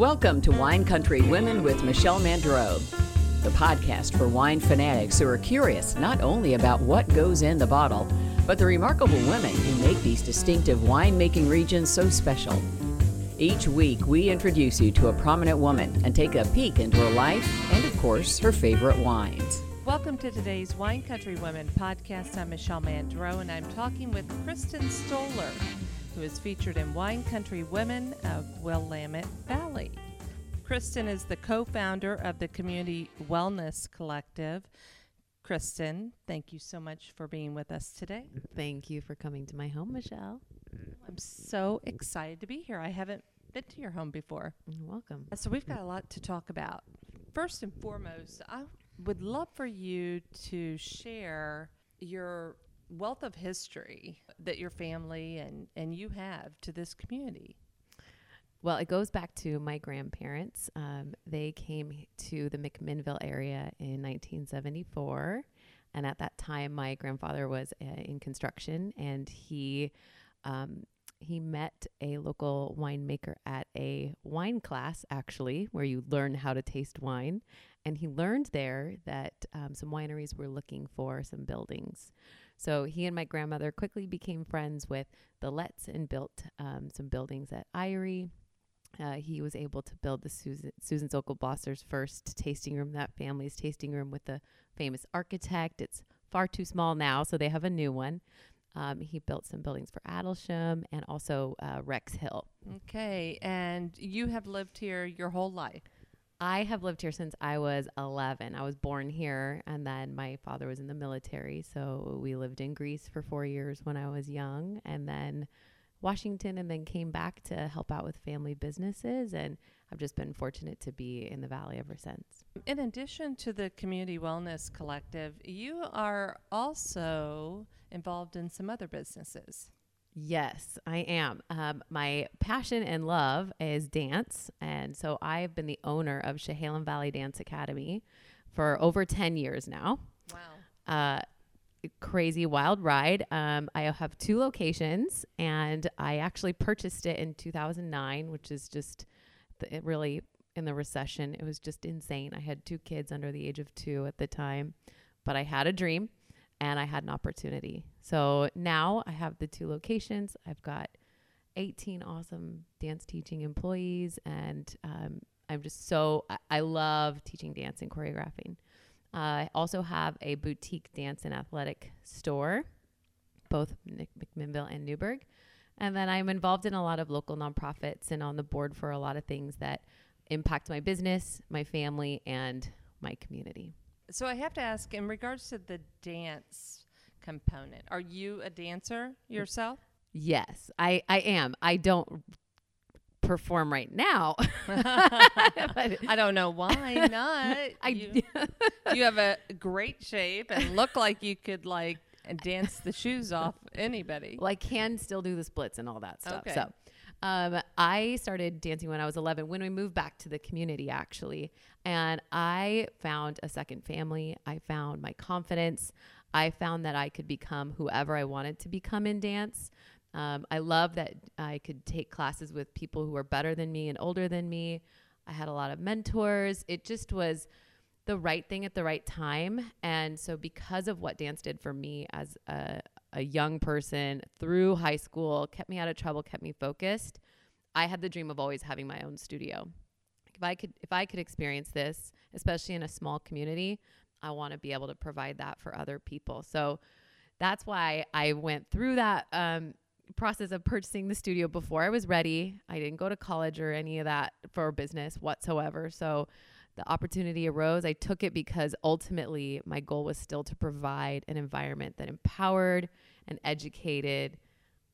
Welcome to Wine Country Women with Michelle Mandreau, the podcast for wine fanatics who are curious not only about what goes in the bottle, but the remarkable women who make these distinctive winemaking regions so special. Each week, we introduce you to a prominent woman and take a peek into her life and, of course, her favorite wines. Welcome to today's Wine Country Women podcast. I'm Michelle Mandreau, and I'm talking with Kristen Stoller, who is featured in Wine Country Women of Willamette Valley. Kristen is the co founder of the Community Wellness Collective. Kristen, thank you so much for being with us today. Thank you for coming to my home, Michelle. I'm so excited to be here. I haven't been to your home before. You're welcome. So, we've got a lot to talk about. First and foremost, I would love for you to share your wealth of history that your family and, and you have to this community. Well, it goes back to my grandparents. Um, they came to the McMinnville area in 1974. And at that time, my grandfather was uh, in construction and he um, he met a local winemaker at a wine class, actually, where you learn how to taste wine. And he learned there that um, some wineries were looking for some buildings. So he and my grandmother quickly became friends with the Letts and built um, some buildings at Eyrie. Uh, he was able to build the Susan, Susan Sokol Blosser tasting room, that family's tasting room with the famous architect. It's far too small now, so they have a new one. Um, he built some buildings for Adelsheim and also uh, Rex Hill. Okay, and you have lived here your whole life. I have lived here since I was 11. I was born here, and then my father was in the military. So we lived in Greece for four years when I was young, and then Washington, and then came back to help out with family businesses. And I've just been fortunate to be in the Valley ever since. In addition to the Community Wellness Collective, you are also involved in some other businesses. Yes, I am. Um, my passion and love is dance. And so I've been the owner of Chehalem Valley Dance Academy for over 10 years now. Wow. Uh, crazy wild ride. Um, I have two locations, and I actually purchased it in 2009, which is just it really in the recession. It was just insane. I had two kids under the age of two at the time, but I had a dream and I had an opportunity. So now I have the two locations. I've got 18 awesome dance teaching employees, and um, I'm just so I, I, love teaching dance and choreographing. Uh, I also have a boutique dance and athletic store, both McMinnville and Newberg. And then I'm involved in a lot of local nonprofits and on the board for a lot of things that impact my business, my family, and my community. So I have to ask, in regards to the dance component, are you a dancer yourself? Yes, I, I am. I don't perform right now. I don't know why not. I, you, you have a great shape and look like you could like dance the shoes off anybody. Well, I can still do the splits and all that stuff. Okay. So um, I started dancing when I was 11, when we moved back to the community, actually. And I found a second family. I found my confidence. I found that I could become whoever I wanted to become in dance. Um, I love that I could take classes with people who are better than me and older than me. I had a lot of mentors. It just was the right thing at the right time. And so, because of what dance did for me as a, a young person through high school, kept me out of trouble, kept me focused. I had the dream of always having my own studio. If I could if I could experience this, especially in a small community, I want to be able to provide that for other people. So that's why I went through that um, process of purchasing the studio before I was ready. I didn't go to college or any of that for business whatsoever. So the opportunity arose. I took it because ultimately my goal was still to provide an environment that empowered and educated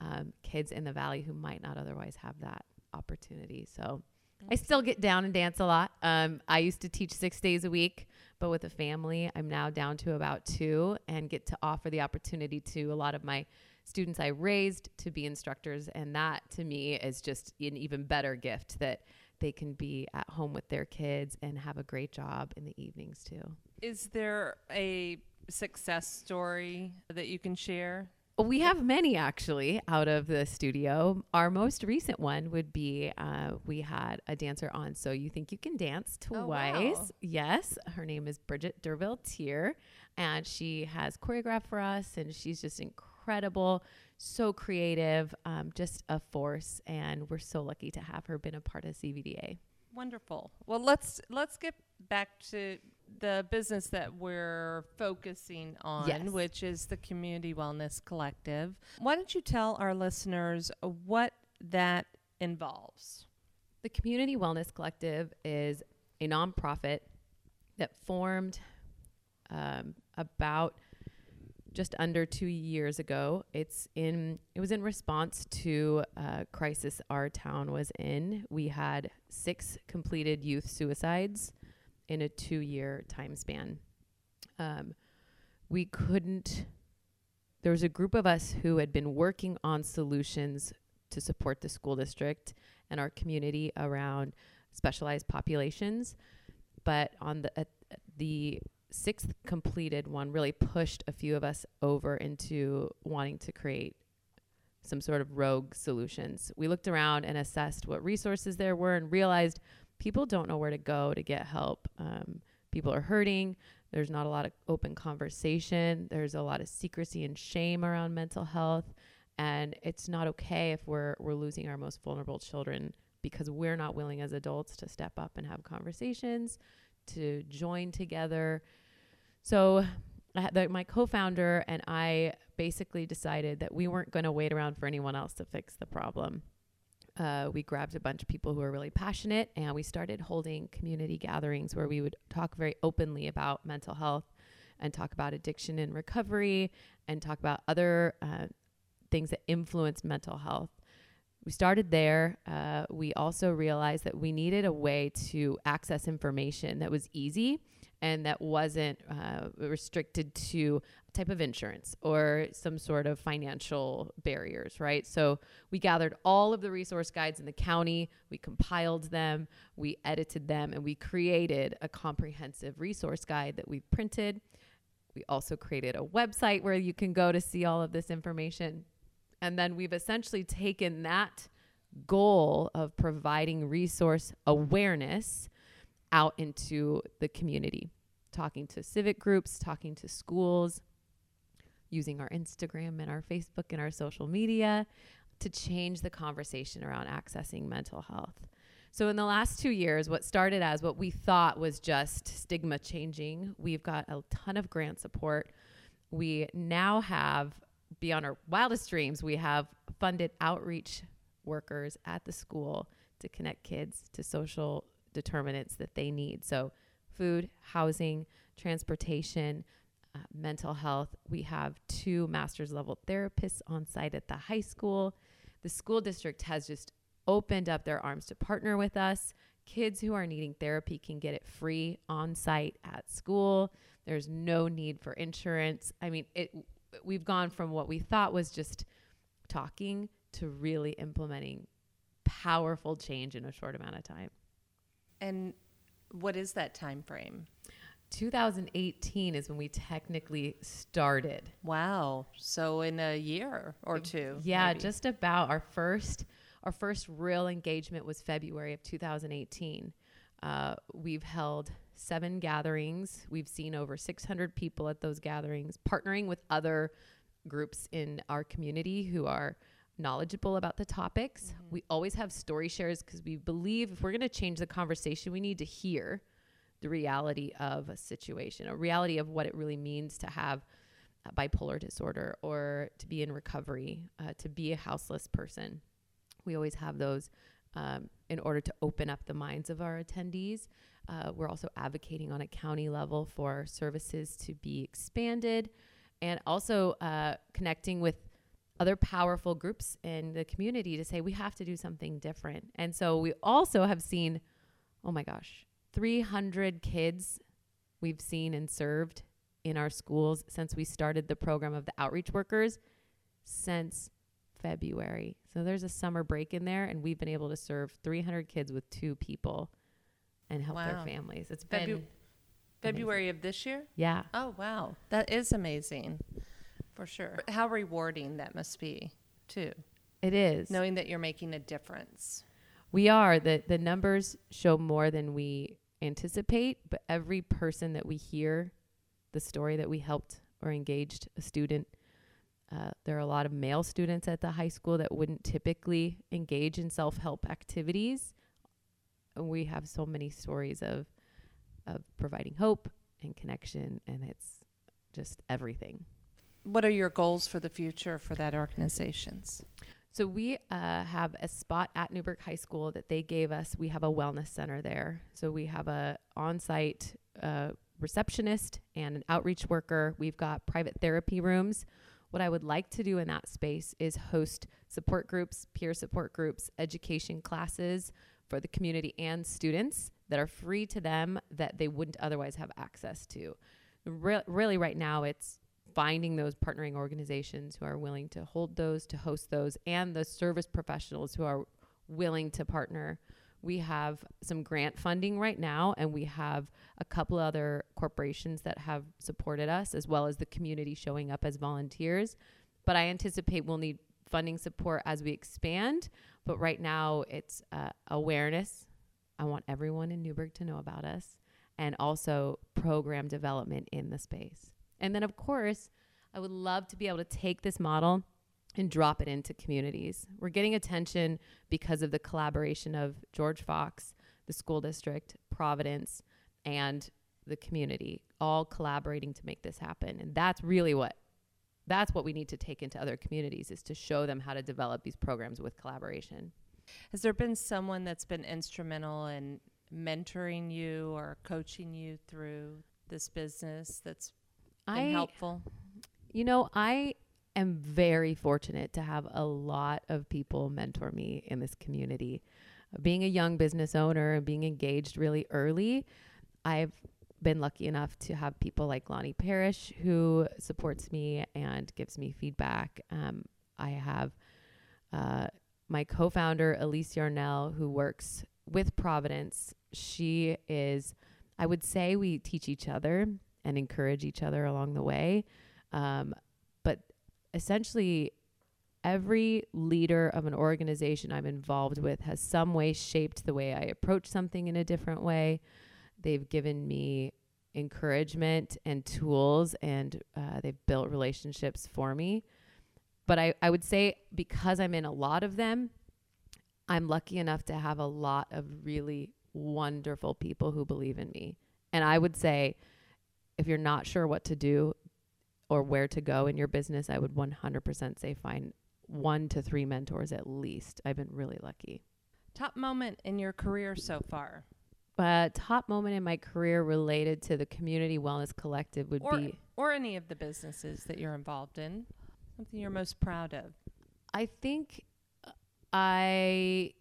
um, kids in the valley who might not otherwise have that opportunity. So I still get down and dance a lot. Um, I used to teach six days a week, but with a family, I'm now down to about two and get to offer the opportunity to a lot of my students I raised to be instructors. And that to me is just an even better gift that they can be at home with their kids and have a great job in the evenings too. Is there a success story that you can share We have many actually out of the studio. Our most recent one would be uh, we had a dancer on So You Think You Can Dance twice. Oh, wow. Yes. Her name is Bridget Derville Tier, and she has choreographed for us, and she's just incredible, so creative, um, just a force. And we're so lucky to have her been a part of CVDA. Wonderful. Well, let's let's get back to the business that we're focusing on, yes. which is the Community Wellness Collective. Why don't you tell our listeners what that involves? The Community Wellness Collective is a nonprofit that formed um, about just under two years ago. It's in. It was in response to a crisis our town was in. We had six completed youth suicides in a two year time span. Um, we couldn't, there was a group of us who had been working on solutions to support the school district and our community around specialized populations. But on the, uh, the sixth completed one really pushed a few of us over into wanting to create some sort of rogue solutions. We looked around and assessed what resources there were and realized people don't know where to go to get help. Um, people are hurting. There's not a lot of open conversation. There's a lot of secrecy and shame around mental health. And it's not okay if we're, we're losing our most vulnerable children because we're not willing as adults to step up and have conversations, to join together. So, the, my co founder and I basically decided that we weren't going to wait around for anyone else to fix the problem uh, we grabbed a bunch of people who were really passionate and we started holding community gatherings where we would talk very openly about mental health and talk about addiction and recovery and talk about other uh, things that influence mental health. We started there. Uh, we also realized that we needed a way to access information that was easy and that wasn't uh, restricted to type of insurance or some sort of financial barriers, right? So we gathered all of the resource guides in the county, we compiled them, we edited them, and we created a comprehensive resource guide that we printed. We also created a website where you can go to see all of this information. And then we've essentially taken that goal of providing resource awareness out into the community, talking to civic groups, talking to schools, using our Instagram and our Facebook and our social media to change the conversation around accessing mental health. So, in the last two years, what started as what we thought was just stigma changing, we've got a ton of grant support. We now have, beyond our wildest dreams, we have funded outreach workers at the school to connect kids to social determinants that they need. So, food, housing, transportation, uh, mental health. We have two master's level therapists on site at the high school. The school district has just opened up their arms to partner with us. Kids who are needing therapy can get it free on site at school. There's no need for insurance. I mean, it we've gone from what we thought was just talking to really implementing powerful change in a short amount of time. And what is that time frame? 2018 is when we technically started. Wow. So in a year or two. Yeah, maybe. just about our first our first real engagement was February of 2018. Uh, we've held seven gatherings. We've seen over 600 people at those gatherings, partnering with other groups in our community who are knowledgeable about the topics. Mm-hmm. We always have story shares because we believe if we're going to change the conversation, we need to hear the reality of a situation, a reality of what it really means to have bipolar disorder or to be in recovery, uh, to be a houseless person. We always have those um, in order to open up the minds of our attendees. Uh, we're also advocating on a county level for services to be expanded and also uh, connecting with other powerful groups in the community to say we have to do something different. And so we also have seen, oh my gosh, 300 kids we've seen and served in our schools since we started the program of the outreach workers since February. So there's a summer break in there, and we've been able to serve 300 kids with two people and help wow. their families. It's been February of this year? Yeah. Oh, wow. That is amazing. For sure. How rewarding that must be, too. It is. Knowing that you're making a difference. We are. The the numbers show more than we anticipate, but every person that we hear the story that we helped or engaged a student uh, there are a lot of male students at the high school that wouldn't typically engage in self help activities. We have so many stories of of providing hope and connection, and it's just everything. What are your goals for the future for that organizations? So we uh, have a spot at Newberg High School that they gave us. We have a wellness center there. So we have a on-site uh, receptionist and an outreach worker. We've got private therapy rooms what I would like to do in that space is host support groups, peer support groups, education classes for the community and students that are free to them that they wouldn't otherwise have access to. Re- really, right now, it's finding those partnering organizations who are willing to hold those, to host those, and the service professionals who are willing to partner we have some grant funding right now, and we have a couple other corporations that have supported us, as well as the community showing up as volunteers. But I anticipate we'll need funding support as we expand. But right now, it's uh, awareness. I want everyone in Newberg to know about us, and also program development in the space. And then, of course, I would love to be able to take this model and drop it into communities. We're getting attention because of the collaboration of George Fox, the school district, Providence, and the community all collaborating to make this happen. And that's really what that's what we need to take into other communities is to show them how to develop these programs with collaboration. Has there been someone that's been instrumental in mentoring you or coaching you through this business that's been I, helpful? You know, I am very fortunate to have a lot of people mentor me in this community. Being a young business owner and being engaged really early, I've been lucky enough to have people like Lonnie Parrish who supports me and gives me feedback. Um, I have uh, my co founder, Elise Yarnell, who works with Providence. She is, I would say, we teach each other and encourage each other along the way. Um, but essentially every leader of an organization I'm involved with has some way shaped the way I approach something in a different way. They've given me encouragement and tools, and uh, they've built relationships for me. But I, I would say because I'm in a lot of them, I'm lucky enough to have a lot of really wonderful people who believe in me. And I would say, if you're not sure what to do, or where to go in your business, I would 100% say find one to three mentors at least. I've been really lucky. Top moment in your career so far? Uh, top moment in my career related to the Community Wellness Collective would or, be. Or any of the businesses that you're involved in. Something you're most proud of. I think I.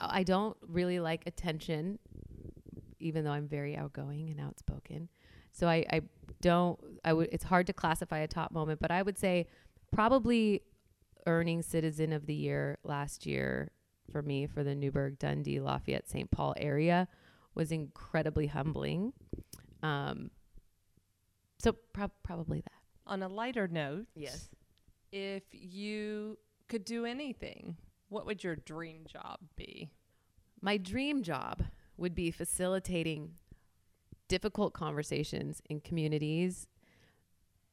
I don't really like attention, even though I'm very outgoing and outspoken. So I, I don't I would it's hard to classify a top moment, but I would say probably earning citizen of the year last year for me for the Newberg, Dundee, Lafayette, St. Paul area was incredibly humbling. Um, so pro- probably that. On a lighter note, yes. If you could do anything, what would your dream job be? My dream job would be facilitating difficult conversations in communities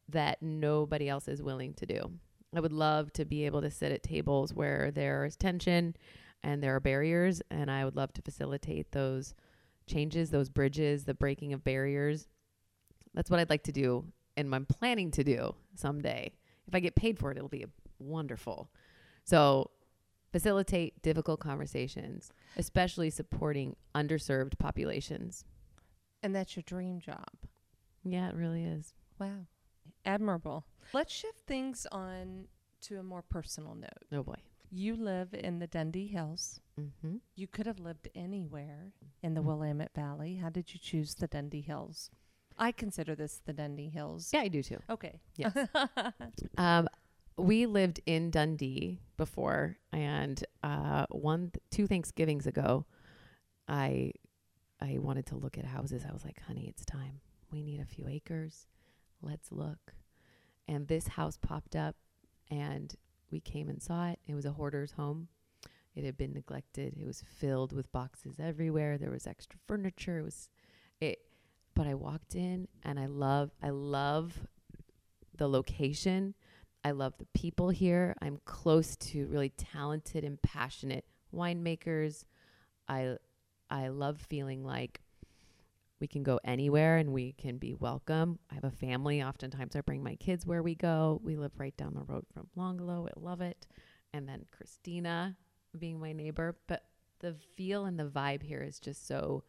that nobody else is willing to do. I would love to be able to sit at tables where there is tension and there are barriers, and I would love to facilitate those changes, those bridges, the breaking of barriers. That's what I'd like to do, and I'm planning to do someday. If I get paid for it, it'll be wonderful. So, facilitate difficult conversations, especially supporting underserved populations. And that's your dream job. Yeah, it really is. Wow. Admirable. Let's shift things on to a more personal note. Oh boy. You live in the Dundee Hills. Mm-hmm. You could have lived anywhere in the Willamette Valley. How did you choose the Dundee Hills? I consider this the Dundee Hills. Yeah, I do too. Okay. Yes. um, we lived in Dundee before, and uh, one, th- two Thanksgivings ago, I I wanted to look at houses. I was like, honey, it's time. We need a few acres. Let's look. and this house popped up and we came and saw it. It was a hoarder's home. It had been neglected. It was filled with boxes everywhere. There was extra furniture. It was it but I walked in and I love I love the location. I love the people here. I'm close to really talented and passionate winemakers. I I love feeling like we can go anywhere and we can be welcome. I have a family. Oftentimes I bring my kids where we go. We live right down the road from Longlow. I love it. And then Christina being my neighbor. But the feel and the vibe here is just so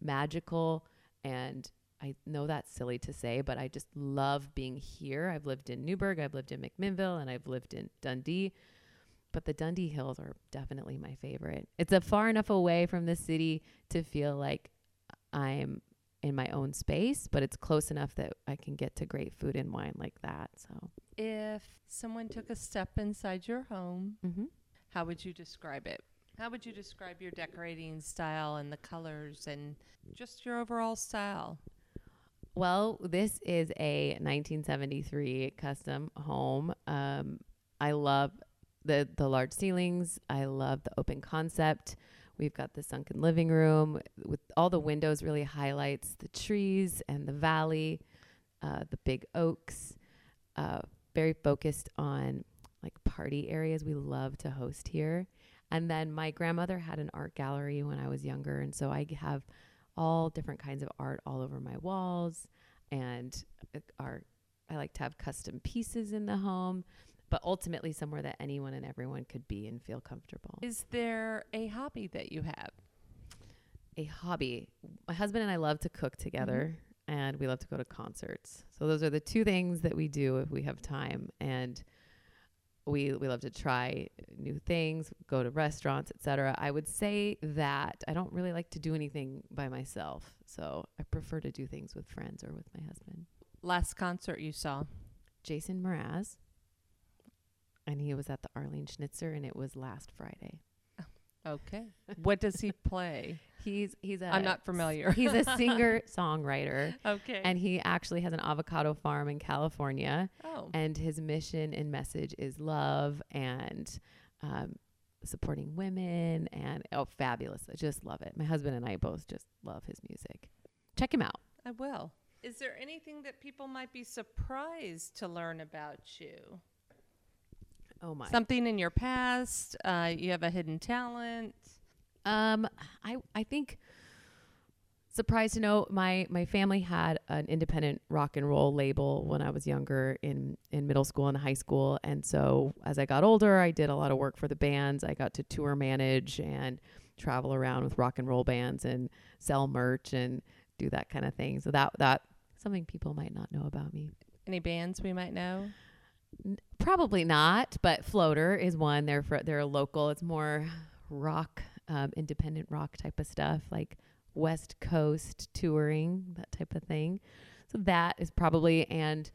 magical. And I know that's silly to say, but I just love being here. I've lived in Newberg, I've lived in McMinnville, and I've lived in Dundee. But the Dundee Hills are definitely my favorite. It's a far enough away from the city to feel like I'm in my own space, but it's close enough that I can get to great food and wine like that. So, if someone took a step inside your home, mm-hmm. how would you describe it? How would you describe your decorating style and the colors and just your overall style? Well, this is a 1973 custom home. Um, I love the the large ceilings. I love the open concept. We've got the sunken living room with all the windows really highlights the trees and the valley, uh, the big oaks. Uh, very focused on like party areas. We love to host here. And then my grandmother had an art gallery when I was younger, and so I have all different kinds of art all over my walls. And uh, our I like to have custom pieces in the home but ultimately somewhere that anyone and everyone could be and feel comfortable. Is there a hobby that you have? A hobby. My husband and I love to cook together mm-hmm. and we love to go to concerts. So those are the two things that we do if we have time and we we love to try new things, go to restaurants, etc. I would say that I don't really like to do anything by myself. So I prefer to do things with friends or with my husband. Last concert you saw? Jason Mraz and he was at the Arlene Schnitzer, and it was last Friday. Okay. what does he play? He's he's a I'm not familiar. he's a singer songwriter. Okay. And he actually has an avocado farm in California. Oh. And his mission and message is love and um, supporting women and oh fabulous. I just love it. My husband and I both just love his music. Check him out. I will. Is there anything that people might be surprised to learn about you? Oh my. Something in your past, uh, you have a hidden talent. Um, I I think surprised to know my my family had an independent rock and roll label when I was younger in in middle school and high school. And so as I got older I did a lot of work for the bands. I got to tour manage and travel around with rock and roll bands and sell merch and do that kind of thing. So that that something people might not know about me. Any bands we might know Probably not, but Floater is one. They're for, they're local. It's more rock, um, independent rock type of stuff, like West Coast touring, that type of thing. So that is probably and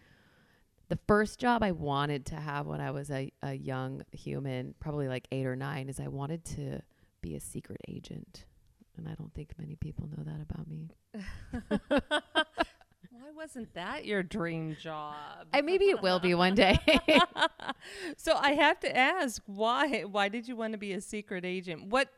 the first job I wanted to have when I was a, a young human, probably like eight or nine, is I wanted to be a secret agent. And I don't think many people know that about me. Wasn't that your dream job? Maybe it will be one day. so I have to ask, why? Why did you want to be a secret agent? What?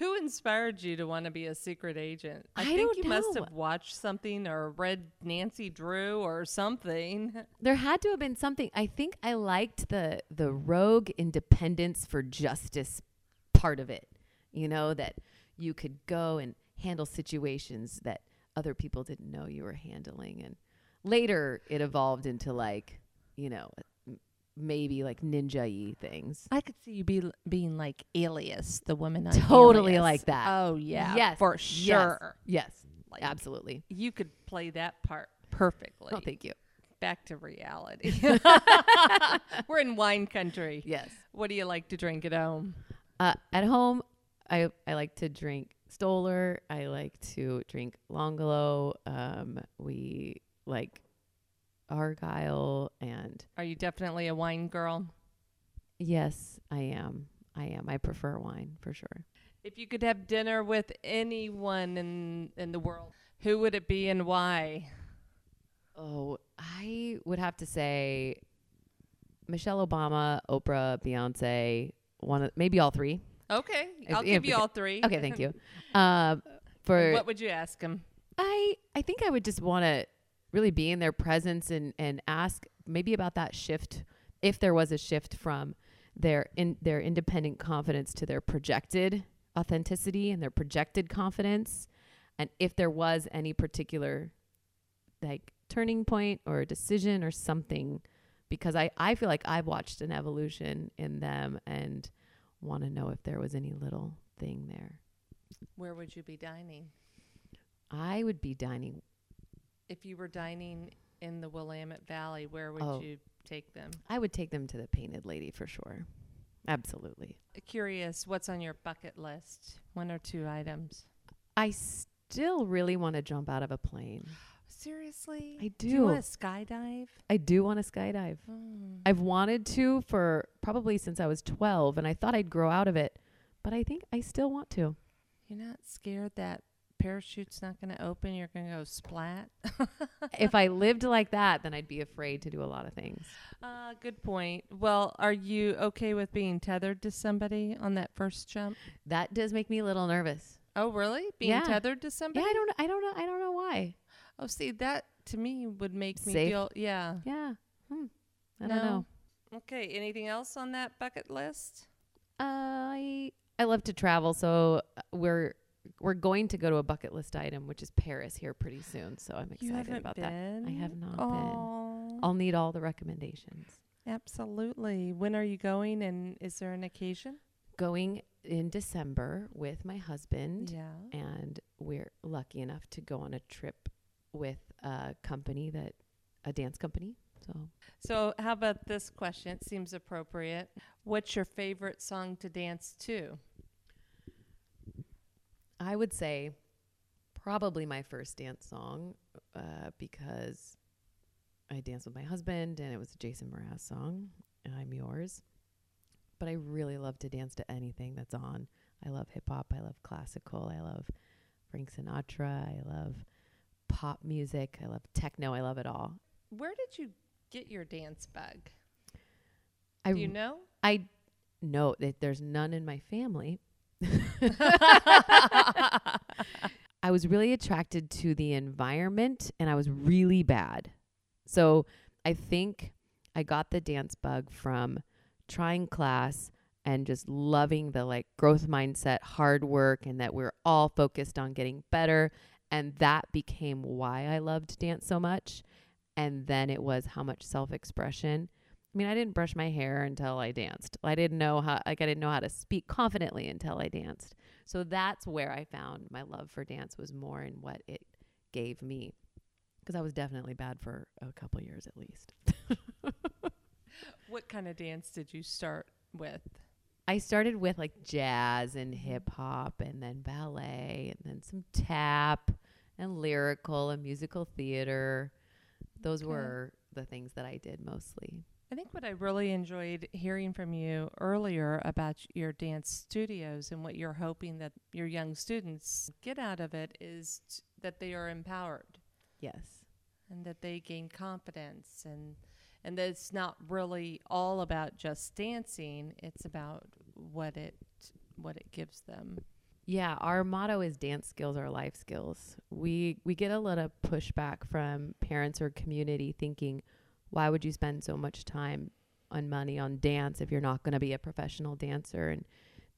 Who inspired you to want to be a secret agent? I, I think you know. must have watched something or read Nancy Drew or something. There had to have been something. I think I liked the the rogue independence for justice part of it. You know that you could go and handle situations that other people didn't know you were handling. And later it evolved into like, you know, maybe like ninja y things. I could see you be being like Alias, the woman. Totally alias. like that. Oh yeah, yes, for sure. Yes, yes. Like, absolutely. You could play that part perfectly. Oh, thank you. Back to reality. We're in wine country. Yes. What do you like to drink at home? Uh, at home, I I like to drink Stoller. I like to drink Longolo. Um, we like Argyle and. Are you definitely a wine girl? Yes, I am. I am. I prefer wine for sure. If you could have dinner with anyone in in the world, who would it be and why? Oh, I would have to say Michelle Obama, Oprah, Beyonce, one of, maybe all three. Okay, I'll give you all three. Okay, thank you. Um, for what would you ask them? I I think I would just want to really be in their presence and and ask maybe about that shift if there was a shift from their in their independent confidence to their projected authenticity and their projected confidence and if there was any particular like turning point or a decision or something because I, I feel like I've watched an evolution in them and want to know if there was any little thing there. Where would you be dining? I would be dining. If you were dining in the Willamette Valley, where would oh, you take them? I would take them to the Painted Lady for sure. Absolutely. Curious, what's on your bucket list? One or two items. I still really want to jump out of a plane. Seriously? I do. Do you want to skydive? I do want to skydive. Mm. I've wanted to for probably since I was 12 and I thought I'd grow out of it, but I think I still want to. You're not scared that parachute's not going to open, you're going to go splat? if I lived like that, then I'd be afraid to do a lot of things. Uh, good point. Well, are you okay with being tethered to somebody on that first jump? That does make me a little nervous. Oh, really? Being yeah. tethered to somebody? Yeah, I don't I don't know I don't know why. Oh, see, that to me would make Safe. me feel yeah. Yeah. Hmm. I no. don't know. Okay, anything else on that bucket list? Uh, I I love to travel, so uh, we're we're going to go to a bucket list item, which is Paris here pretty soon. So I'm excited about been? that. I have not Aww. been. I'll need all the recommendations. Absolutely. When are you going and is there an occasion? Going in December with my husband. Yeah. And we're lucky enough to go on a trip with a company that a dance company. So So how about this question? It seems appropriate. What's your favorite song to dance to? I would say probably my first dance song uh, because I danced with my husband and it was a Jason Mraz song, and I'm Yours. But I really love to dance to anything that's on. I love hip hop, I love classical, I love Frank Sinatra, I love pop music, I love techno, I love it all. Where did you get your dance bug? I Do you know? I know that there's none in my family, I was really attracted to the environment and I was really bad. So I think I got the dance bug from trying class and just loving the like growth mindset, hard work, and that we're all focused on getting better. And that became why I loved dance so much. And then it was how much self expression I mean, I didn't brush my hair until I danced. I didn't know how like I didn't know how to speak confidently until I danced. So that's where I found my love for dance was more in what it gave me. Cuz I was definitely bad for a couple years at least. what kind of dance did you start with? I started with like jazz and mm-hmm. hip hop and then ballet and then some tap and lyrical and musical theater. Those okay. were the things that I did mostly. I think what I really enjoyed hearing from you earlier about your dance studios and what you're hoping that your young students get out of it is t- that they are empowered. Yes. And that they gain confidence and and that it's not really all about just dancing, it's about what it what it gives them. Yeah, our motto is dance skills are life skills. We we get a lot of pushback from parents or community thinking why would you spend so much time on money on dance if you're not going to be a professional dancer? And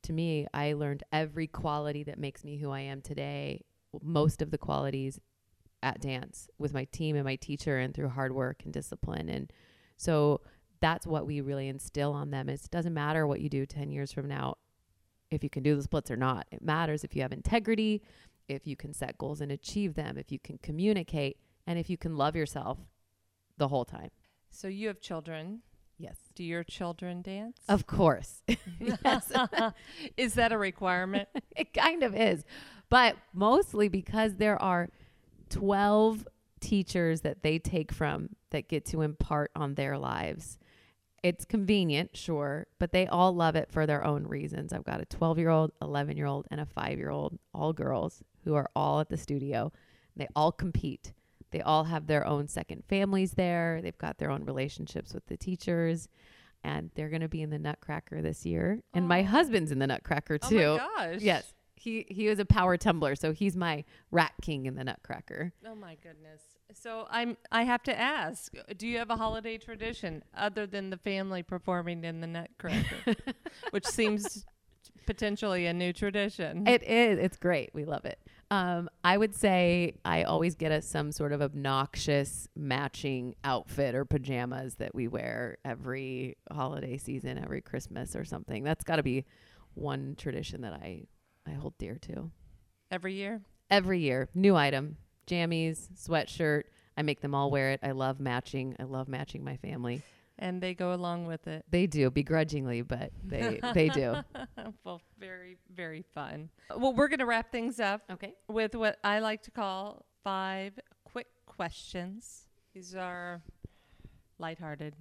to me i learned every quality that makes me who i am today most of the qualities at dance with my team and my teacher and through hard work and discipline. And so that's what we really instill on them it doesn't matter what you do 10 years from now if you can do the splits or not. It matters if you have integrity if you can set goals and achieve them if you can communicate and if you can love yourself the whole time. So you have children. Yes. Do your children dance? Of course. is that a requirement? it kind of is. But mostly because there are 12 teachers that they take from that get to impart on their lives. It's convenient, sure, but they all love it for their own reasons. I've got a 12 year old, 11 year old, and a five year old, all girls who are all at the studio. They all compete. They all have their own second families there. They've got their own relationships with the teachers. and they're going to be in the Nutcracker this year. And my husband's in the Nutcracker too. Oh my gosh. Yes. He he was a power tumbler, so he's my rat king in the Nutcracker. Oh my goodness. So I'm I have to ask, do you have a holiday tradition other than the family performing in the Nutcracker, which seems potentially a new tradition? It is. It's great. We love it. Um, I would say I always get us some sort of obnoxious matching outfit or pajamas that we wear every holiday season, every Christmas or something. That's got to be one tradition that I I hold dear to. Every year? Every year, new item, jammies, sweatshirt. I make them all wear it. I love matching. I love matching my family. And they go along with it. They do begrudgingly, but they they do. well, very very fun. Well, we're going to wrap things up Okay. with what I like to call five quick questions. These are lighthearted.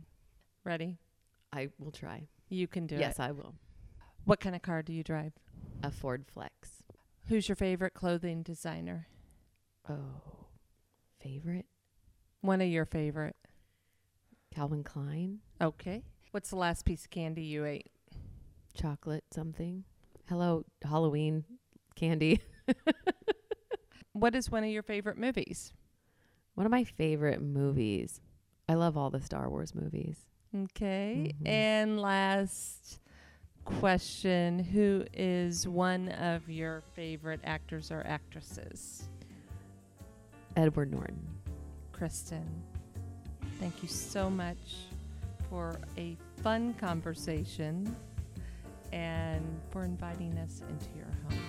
Ready? I will try. You can do yes, it. I will. What kind of car do you drive? A Ford Flex. Who's your favorite clothing designer? Oh, favorite One of your favorite. Calvin Klein. Okay. What's the last piece of candy you ate? chocolate something. Hello, Halloween candy. What is one of your favorite movies? One of my favorite movies. I love all the Star Wars movies. Okay. Mhm. And last question Who is one of your favorite actors or actresses? Edward Norton. Kristen, thank you so much for a fun conversation and for inviting us into your home.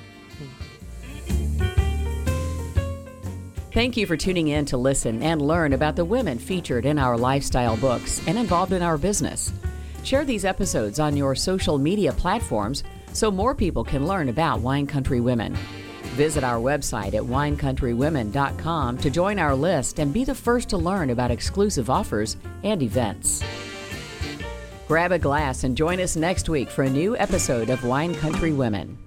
Thank you. For tuning in to listen and learn about the women featured in our lifestyle books and involved in our business. Share these episodes on your social media platforms so more people can learn about Wine Country Women. Visit our website at winecountrywomen.com to join our list and be the first to learn about exclusive offers and events. Grab a glass and join us next week for a new episode of Wine Country Women.